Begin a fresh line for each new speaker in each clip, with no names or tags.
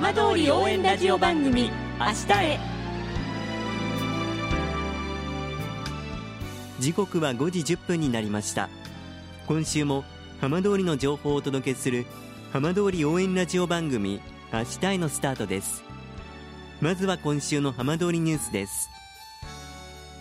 浜通り応援ラジオ番組明日へ。
時刻は5時10分になりました。今週も浜通りの情報をお届けする浜通り応援ラジオ番組明日へのスタートです。まずは今週の浜通りニュースです。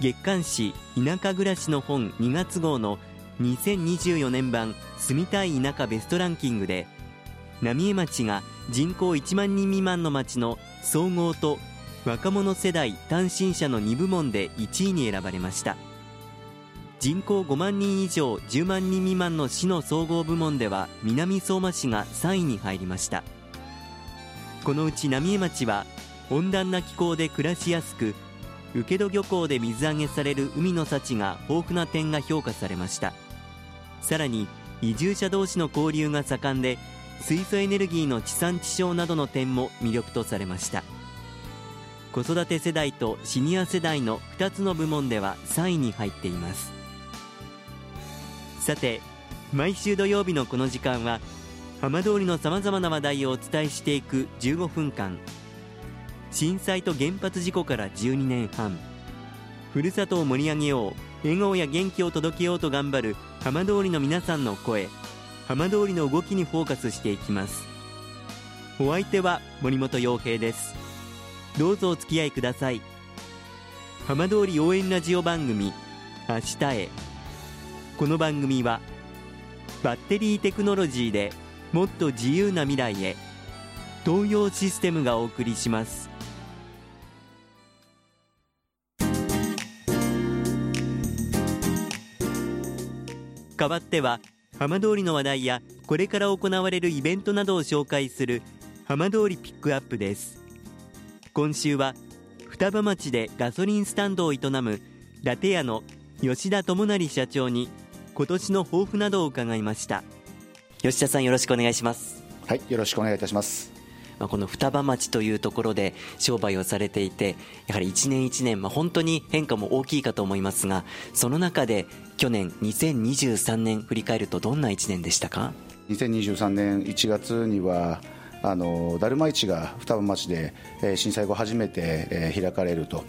月刊誌田舎暮らしの本2月号の2024年版住みたい田舎ベストランキングで浪江町が人口1万人未満の町の総合と若者世代単身者の2部門で1位に選ばれました。人口5万人以上10万人未満の市の総合部門では南相馬市が3位に入りました。このうち浪江町は温暖な気候で暮らしやすく請戸漁港で水揚げされる海の幸が豊富な点が評価されました。さらに移住者同士の交流が盛んで水素エネルギーの地産地消などの点も魅力とされました。子育て世代とシニア世代の2つの部門では3位に入っています。さて毎週土曜日のこの時間は浜通りのさまざまな話題をお伝えしていく15分間。震災と原発事故から12年半。ふるさとを盛り上げよう笑顔や元気を届けようと頑張る浜通りの皆さんの声。浜通りの動きにフォーカスしていきます。お相手は森本洋平です。どうぞお付き合いください。浜通り応援ラジオ番組明日へ。この番組はバッテリーテクノロジーでもっと自由な未来へ東洋システムがお送りします。代わっては浜通りの話題やこれから行われるイベントなどを紹介する浜通りピックアップです。今週は双葉町でガソリンスタンドを営むラテ屋の吉田智成社長に今年の抱負などを伺いました。吉田さんよろしくお願いします。
はいよろしくお願いいたします。
まあ、この双葉町というところで商売をされていてやはり一年一年、まあ、本当に変化も大きいかと思いますがその中で去年2023年振り返るとどんな1年でしたか
？2023年1月にはあのだるま市が双葉町で、えー、震災後初めて、えー、開かれると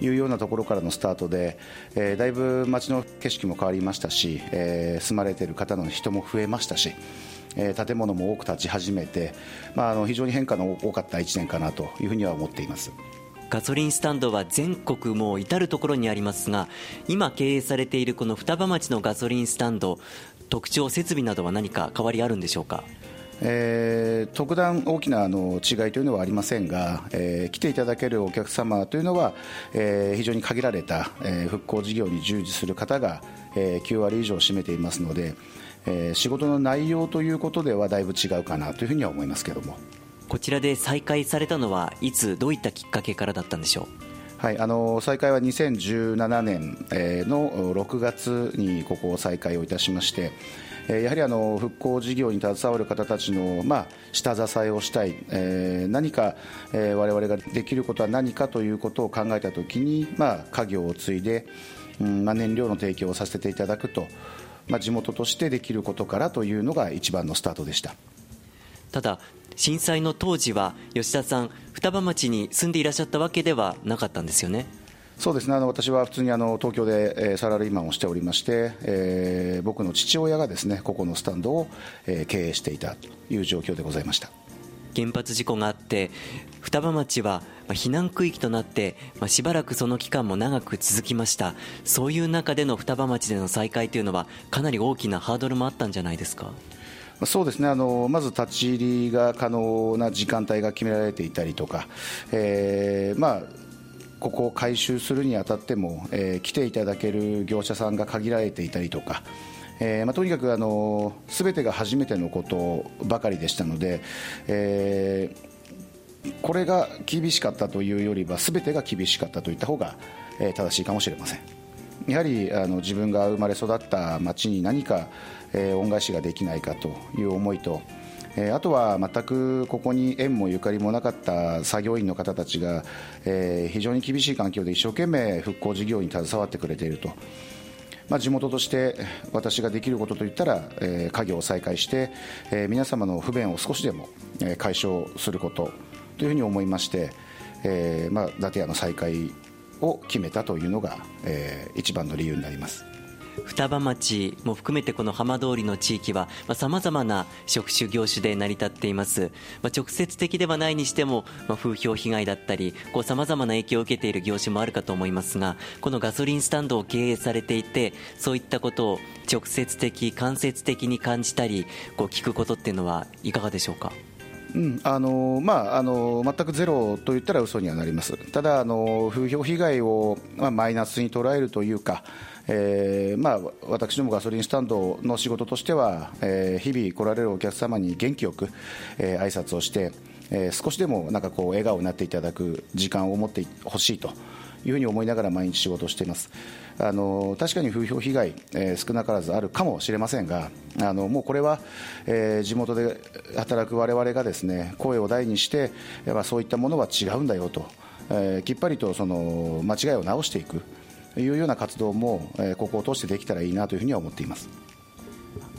いうようなところからのスタートで、えー、だいぶ街の景色も変わりましたし、えー、住まれている方の人も増えましたしえー、建物も多く建ち始めて、まあ、あの非常に変化の多かった1年かなというふうには思っています。
ガソリンスタンドは全国も至る所にありますが今経営されているこの双葉町のガソリンスタンド特徴設備などは何か変わりあるんでしょうか？
えー、特段大きなあの違いというのはありませんが、えー、来ていただけるお客様というのは、えー、非常に限られた、えー、復興事業に従事する方が、えー、9割以上占めていますので、えー、仕事の内容ということではだいぶ違うかなというふうには思いますけども。
こちらで再開されたのはいつどういったきっかけからだったんでしょう？
はい、あの再開は2017年の6月にここを再開をいたしまして、やはりあの復興事業に携わる方たちの、まあ、下支えをしたい、えー、何か、えー、我々ができることは何かということを考えたときに、まあ、家業を継いで、うんまあ、燃料の提供をさせていただくとまあ、地元としてできることからというのが一番のスタートでした。
ただ震災の当時は吉田さん双葉町に住んでいらっしゃったわけではなかったんですよね。
そうですね。あの私は普通にあの東京で、えー、サラリーマンをしておりまして、えー、僕の父親がですねここのスタンドを、えー、経営していたという状況でございました
原発事故があって双葉町は避難区域となって、まあ、しばらくその期間も長く続きました。そういう中での双葉町での再開というのはかなり大きなハードルもあったんじゃないですか？
そうですね。あのまず立ち入りが可能な時間帯が決められていたりとか、えーまあ、ここを改修するにあたっても、えー、来ていただける業者さんが限られていたりとか、えーまあ、とにかくあの全てが初めてのことばかりでしたので、えー、これが厳しかったというよりは全てが厳しかったといった方が、えー、正しいかもしれません。やはりあの自分が生まれ育った町に何か、えー、恩返しができないかという思いとあとは全くここに縁もゆかりもなかった作業員の方たちが、非常に厳しい環境で一生懸命復興事業に携わってくれていると。まあ、地元として私ができることといったら、えー、家業を再開して、えー、皆様の不便を少しでも、えー、解消することというふうに思いまして、えーまあ、伊達屋の再開を決めたというのが、えー、一番の理由になります。
双葉町も含めてこの浜通りの地域はさまざ、まな職種業種で成り立っています、まあ、直接的ではないにしても、まあ、風評被害だったりさまざまな影響を受けている業種もあるかと思いますがこのガソリンスタンドを経営されていてそういったことを直接的間接的に感じたりこう聞くことっていうのはいかがでしょうか？
うんあのまあ、あの全くゼロと言ったら嘘にはなります、ただあの、風評被害を、まあ、マイナスに捉えるというか、えーまあ、私どもガソリンスタンドの仕事としては、えー、日々来られるお客様に元気よく、えー、挨拶をして、えー、少しでもなんかこう笑顔になっていただく時間を持ってほしいというふうに思いながら毎日仕事をしています。あの確かに風評被害、えー、少なからずあるかもしれませんがあのもうこれは、えー、地元で働く我々がですね声を大にしてやっぱそういったものは違うんだよと、えー、きっぱりとその間違いを直していく。いうような活動も、えここを通してできたらいいなというふうには思っています。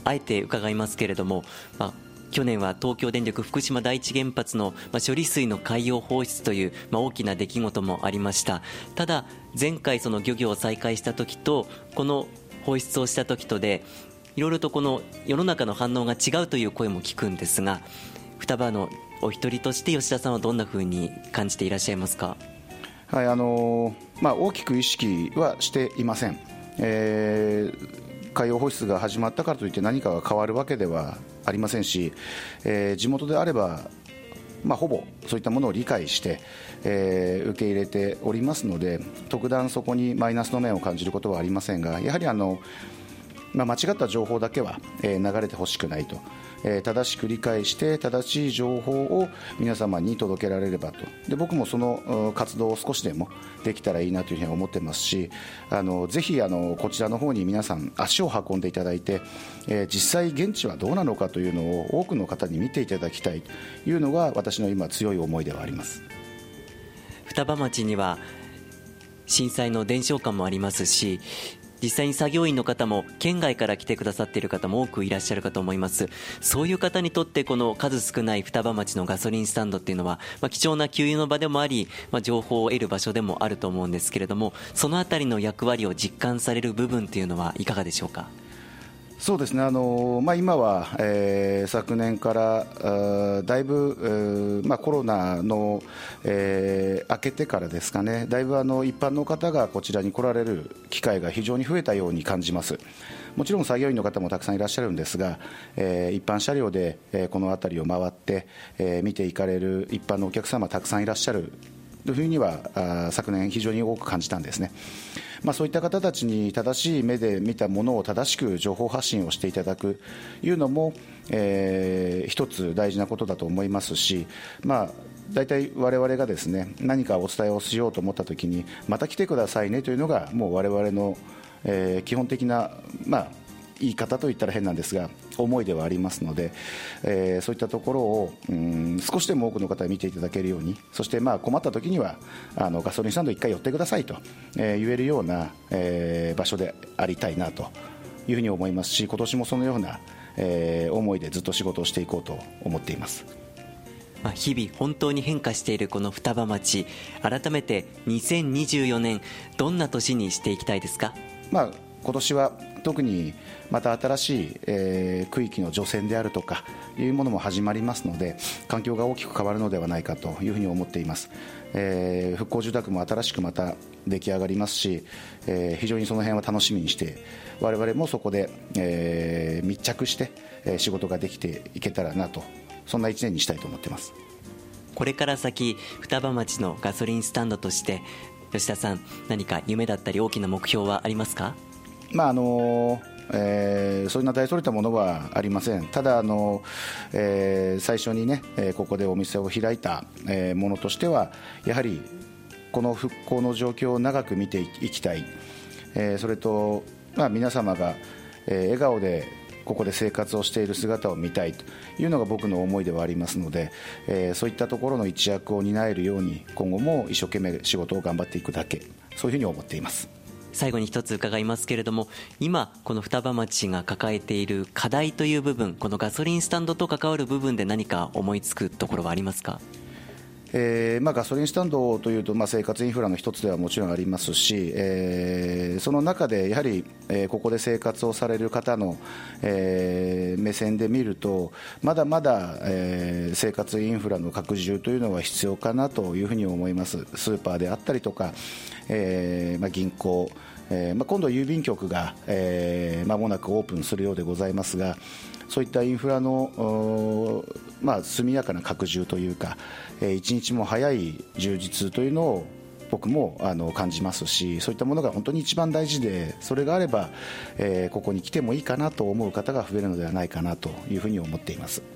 あえて伺いますけれども、まあ、去年は東京電力福島第一原発の処理水の海洋放出という、ま、大きな出来事もありました。ただ前回その漁業を再開した時とこの放出をした時とでいろいろとこの世の中の反応が違うという声も聞くんですが双葉のお一人として吉田さんはどんなふうに感じていらっしゃいますか？
はいあのまあ、大きく意識はしていません、えー、海洋放出が始まったからといって何かが変わるわけではありませんし、えー、地元であれば、まあ、ほぼそういったものを理解して、えー、受け入れておりますので特段そこにマイナスの面を感じることはありませんがやはりあの、まあ、間違った情報だけは、え、流れてほしくないと。え正しく理解して正しい情報を皆様に届けられればとで僕もその活動を少しでもできたらいいなというふうに思ってますしあのぜひあのこちらの方に皆さん足を運んでいただいて、え実際現地はどうなのかというのを多くの方に見ていただきたいというのが私の今強い思いではあります
双葉町には震災の伝承館もありますし実際に作業員の方も県外から来てくださっている方も多くいらっしゃるかと思います。そういう方にとってこの数少ない双葉町のガソリンスタンドっていうのは、まあ、貴重な給油の場でもあり、まあ、情報を得る場所でもあると思うんですけれどもそのあたりの役割を実感される部分っていうのはいかがでしょうか？
そうですね、あのまあ、今は、えー、昨年からだいぶ、まあ、コロナの、えー、明けてからですかね、だいぶあの一般の方がこちらに来られる機会が非常に増えたように感じます。もちろん作業員の方もたくさんいらっしゃるんですが、えー、一般車両で、えー、この辺りを回って、えー、見ていかれる一般のお客様たくさんいらっしゃるというふうには昨年非常に多く感じたんですね。まあ、そういった方たちに正しい目で見たものを正しく情報発信をしていただくいうのも、えー、一つ大事なことだと思いますし、まあ、大体我々がですね何かお伝えをしようと思ったときにまた来てくださいねというのがもう我々の、えー、基本的な、まあ、言い方といったら変なんですが思いではありますので、えー、そういったところをうん少しでも多くの方に見ていただけるようにそしてまあ困った時にはあのガソリンスタンド1回寄ってくださいと、えー、言えるような、えー、場所でありたいなというふうに思いますし今年もそのような、えー、思いでずっと仕事をしていこうと思っています。
まあ、日々本当に変化しているこの双葉町改めて2024年どんな年にしていきたいですか、
まあ、今年は特にまた新しい、えー、区域の除染であるとかいうものも始まりますので環境が大きく変わるのではないかというふうに思っています、えー、復興住宅も新しくまた出来上がりますし、えー、非常にその辺は楽しみにして我々もそこで、えー、密着して、仕事ができていけたらなとそんな1年にしたいと思ってます。
これから先双葉町のガソリンスタンドとして吉田さん何か夢だったり大きな目標はありますか？
まああのえー、そんな大それたものはありません、ただあの、えー、最初にね、えー、ここでお店を開いた、えー、ものとしては、やはりこの復興の状況を長く見ていきたい、えー、それと、まあ、皆様が、えー、笑顔でここで生活をしている姿を見たいというのが僕の思いではありますので、えー、そういったところの一役を担えるように今後も一生懸命仕事を頑張っていくだけ。そういうふうに思っています。
最後に一つ伺いますけれども今この双葉町が抱えている課題という部分このガソリンスタンドと関わる部分で何か思いつくところはありますか？
えーまあ、ガソリンスタンドというと、まあ、生活インフラの一つではもちろんありますし、えー、その中でやはり、えー、ここで生活をされる方の、えー、目線で見るとまだまだ、えー、生活インフラの拡充というのは必要かなというふうに思います。スーパーであったりとか、えーまあ、銀行えーまあ、今度、郵便局が、えー、間もなくオープンするようでございますがそういったインフラの、まあ、速やかな拡充というか、えー、一日も早い充実というのを僕もあの感じますしそういったものが本当に一番大事でそれがあれば、えー、ここに来てもいいかなと思う方が増えるのではないかなというふうに思っています。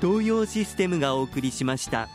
東洋システムがお送りしました。